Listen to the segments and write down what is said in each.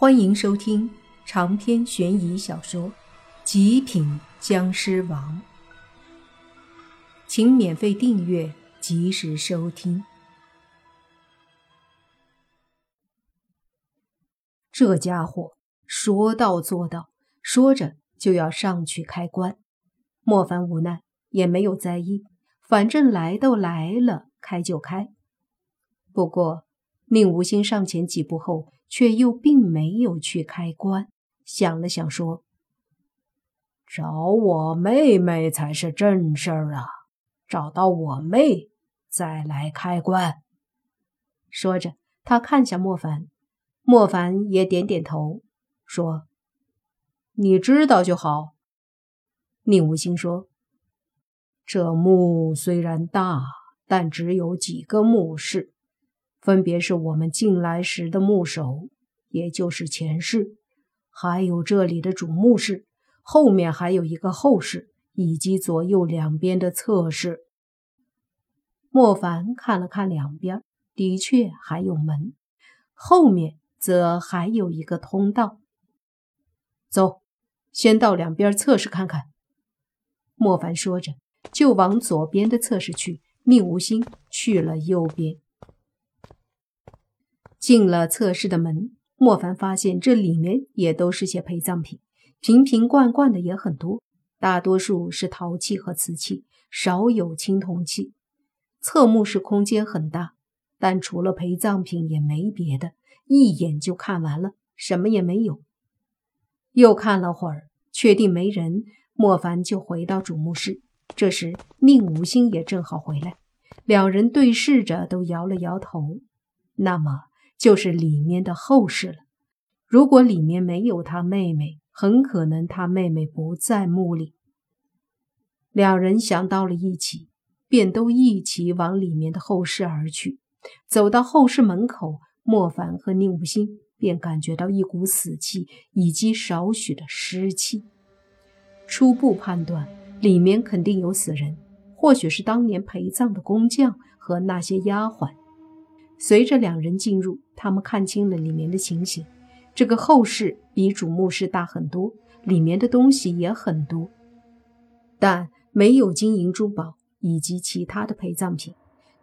欢迎收听长篇悬疑小说《极品僵尸王》，请免费订阅，及时收听。这家伙说到做到，说着就要上去开关。莫凡无奈，也没有在意，反正来都来了，开就开。不过，宁无心上前几步后。却又并没有去开关，想了想说：“找我妹妹才是正事儿啊！找到我妹再来开关。”说着，他看向莫凡，莫凡也点点头，说：“你知道就好。”宁无心说：“这墓虽然大，但只有几个墓室。”分别是我们进来时的墓首，也就是前室，还有这里的主墓室，后面还有一个后室，以及左右两边的侧室。莫凡看了看两边，的确还有门，后面则还有一个通道。走，先到两边侧室看看。莫凡说着，就往左边的侧室去。宁无心去了右边。进了侧室的门，莫凡发现这里面也都是些陪葬品，瓶瓶罐罐的也很多，大多数是陶器和瓷器，少有青铜器。侧墓室空间很大，但除了陪葬品也没别的，一眼就看完了，什么也没有。又看了会儿，确定没人，莫凡就回到主墓室。这时宁无心也正好回来，两人对视着，都摇了摇头。那么。就是里面的后事了。如果里面没有他妹妹，很可能他妹妹不在墓里。两人想到了一起，便都一起往里面的后室而去。走到后室门口，莫凡和宁无心便感觉到一股死气以及少许的湿气。初步判断，里面肯定有死人，或许是当年陪葬的工匠和那些丫鬟。随着两人进入，他们看清了里面的情形。这个后室比主墓室大很多，里面的东西也很多，但没有金银珠宝以及其他的陪葬品。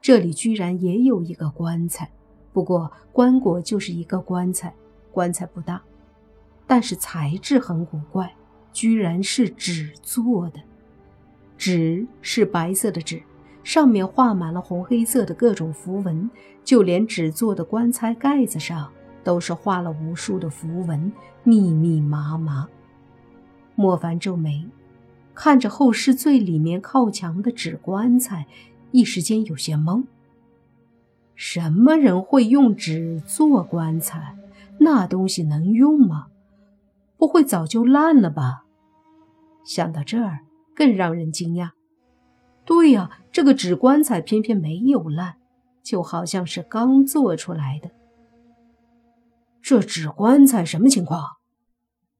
这里居然也有一个棺材，不过棺椁就是一个棺材，棺材不大，但是材质很古怪，居然是纸做的。纸是白色的纸。上面画满了红黑色的各种符文，就连纸做的棺材盖子上都是画了无数的符文，密密麻麻。莫凡皱眉，看着后室最里面靠墙的纸棺材，一时间有些懵。什么人会用纸做棺材？那东西能用吗？不会早就烂了吧？想到这儿，更让人惊讶。对呀，这个纸棺材偏偏没有烂，就好像是刚做出来的。这纸棺材什么情况？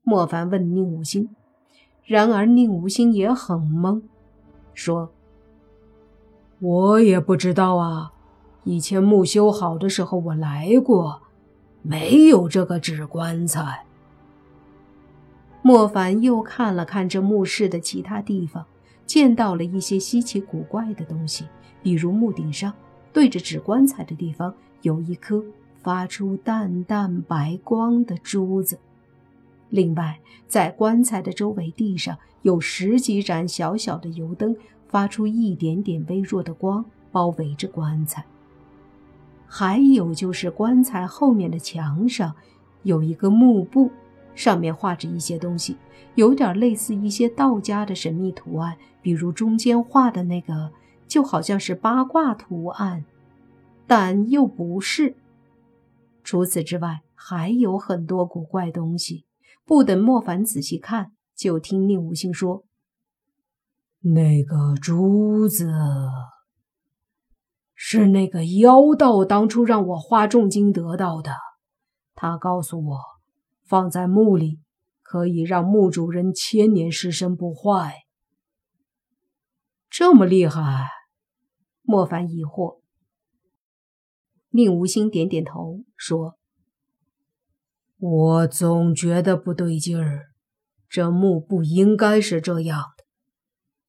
莫凡问宁无心。然而宁无心也很懵，说：“我也不知道啊。以前墓修好的时候我来过，没有这个纸棺材。”莫凡又看了看这墓室的其他地方。见到了一些稀奇古怪的东西，比如墓顶上对着纸棺材的地方有一颗发出淡淡白光的珠子。另外，在棺材的周围地上有十几盏小小的油灯，发出一点点微弱的光，包围着棺材。还有就是棺材后面的墙上有一个幕布。上面画着一些东西，有点类似一些道家的神秘图案，比如中间画的那个，就好像是八卦图案，但又不是。除此之外，还有很多古怪东西。不等莫凡仔细看，就听宁无心说：“那个珠子，是那个妖道当初让我花重金得到的，他告诉我。”放在墓里，可以让墓主人千年尸身不坏。这么厉害？莫凡疑惑。宁无心点点头说：“我总觉得不对劲儿，这墓不应该是这样的。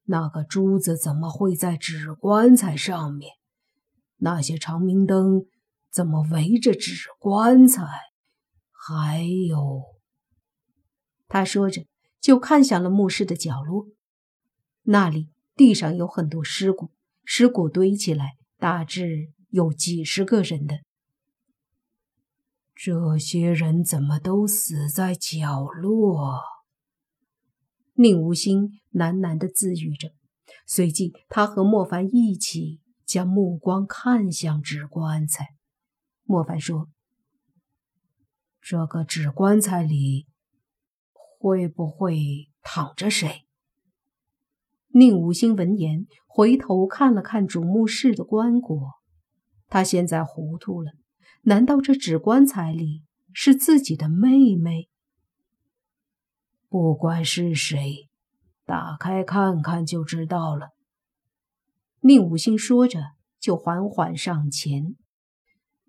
那个珠子怎么会在纸棺材上面？那些长明灯怎么围着纸棺材？还有，他说着就看向了墓室的角落，那里地上有很多尸骨，尸骨堆起来，大致有几十个人的。这些人怎么都死在角落？宁无心喃喃地自语着，随即他和莫凡一起将目光看向纸棺材。莫凡说：“这个纸棺材里会不会躺着谁？”宁无心闻言，回头看了看主墓室的棺椁，他现在糊涂了。难道这纸棺材里是自己的妹妹？不管是谁，打开看看就知道了。宁武星说着，就缓缓上前。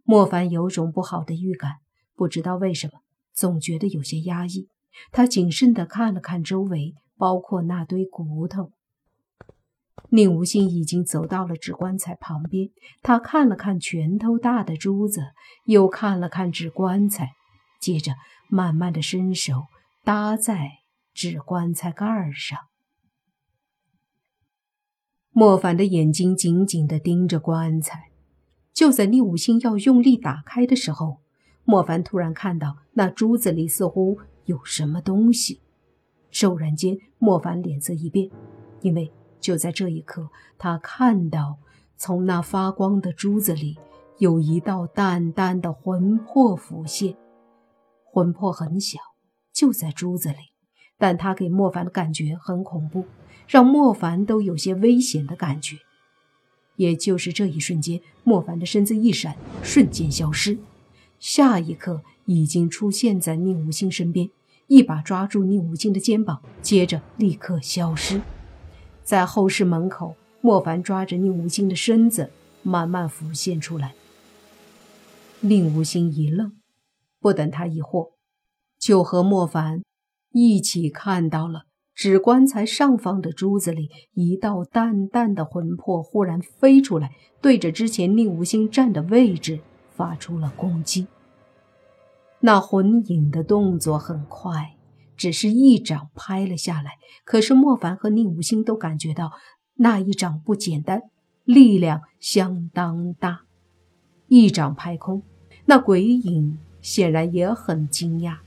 莫凡有种不好的预感，不知道为什么，总觉得有些压抑。他谨慎地看了看周围，包括那堆骨头。宁无心已经走到了纸棺材旁边，他看了看拳头大的珠子，又看了看纸棺材，接着慢慢的伸手搭在纸棺材盖上。莫凡的眼睛紧紧地盯着棺材，就在宁无心要用力打开的时候，莫凡突然看到那珠子里似乎有什么东西。骤然间，莫凡脸色一变，因为。就在这一刻，他看到从那发光的珠子里有一道淡淡的魂魄浮现。魂魄很小，就在珠子里，但他给莫凡的感觉很恐怖，让莫凡都有些危险的感觉。也就是这一瞬间，莫凡的身子一闪，瞬间消失，下一刻已经出现在宁无心身边，一把抓住宁无心的肩膀，接着立刻消失。在后室门口，莫凡抓着宁无心的身子，慢慢浮现出来。宁无心一愣，不等他疑惑，就和莫凡一起看到了纸棺材上方的珠子里一道淡淡的魂魄忽然飞出来，对着之前宁无心站的位置发出了攻击。那魂影的动作很快。只是一掌拍了下来，可是莫凡和宁无心都感觉到那一掌不简单，力量相当大。一掌拍空，那鬼影显然也很惊讶。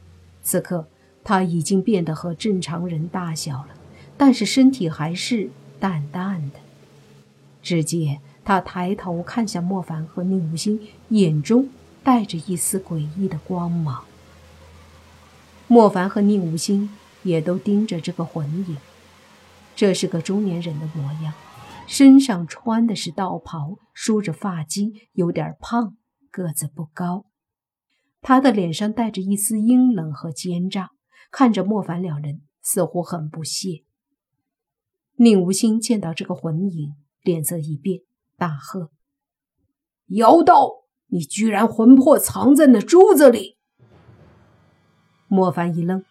此刻他已经变得和正常人大小了，但是身体还是淡淡的。只见他抬头看向莫凡和宁无心，眼中带着一丝诡异的光芒。莫凡和宁无心也都盯着这个魂影。这是个中年人的模样，身上穿的是道袍，梳着发髻，有点胖，个子不高。他的脸上带着一丝阴冷和奸诈，看着莫凡两人，似乎很不屑。宁无心见到这个魂影，脸色一变，大喝：“妖道，你居然魂魄藏在那珠子里！”莫凡一愣，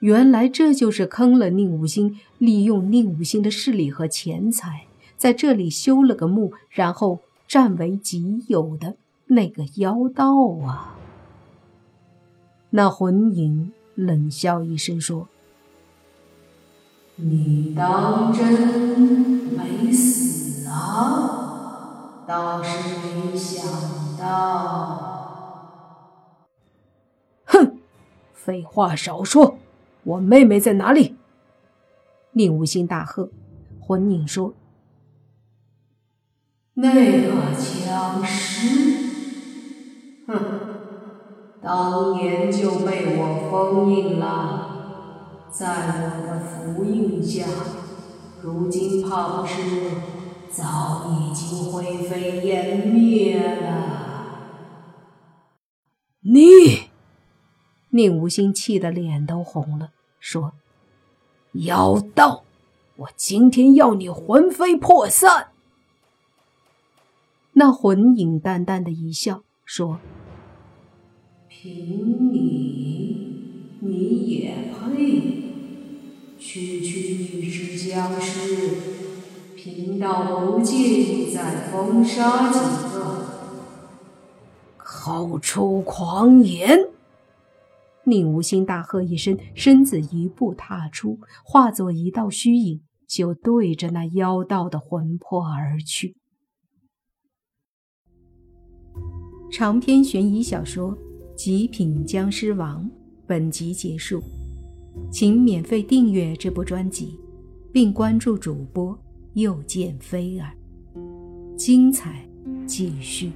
原来这就是坑了宁武星，利用宁武星的势力和钱财，在这里修了个墓，然后占为己有的那个妖道啊！那魂影冷笑一声说：“你当真没死啊？倒是没想到。”哼废话少说，我妹妹在哪里？宁无心大喝。魂影说：“那个僵尸，哼，当年就被我封印了，在我的符印下，如今怕不是早已经灰飞烟灭了。”你。宁无心气得脸都红了，说：“妖道，我今天要你魂飞魄散！”那魂影淡淡的一笑，说：“凭你，你也配？区区一只僵尸，贫道不介意再封杀几个。口出狂言！宁无心大喝一声，身子一步踏出，化作一道虚影，就对着那妖道的魂魄而去。长篇悬疑小说《极品僵尸王》本集结束，请免费订阅这部专辑，并关注主播又见菲儿，精彩继续。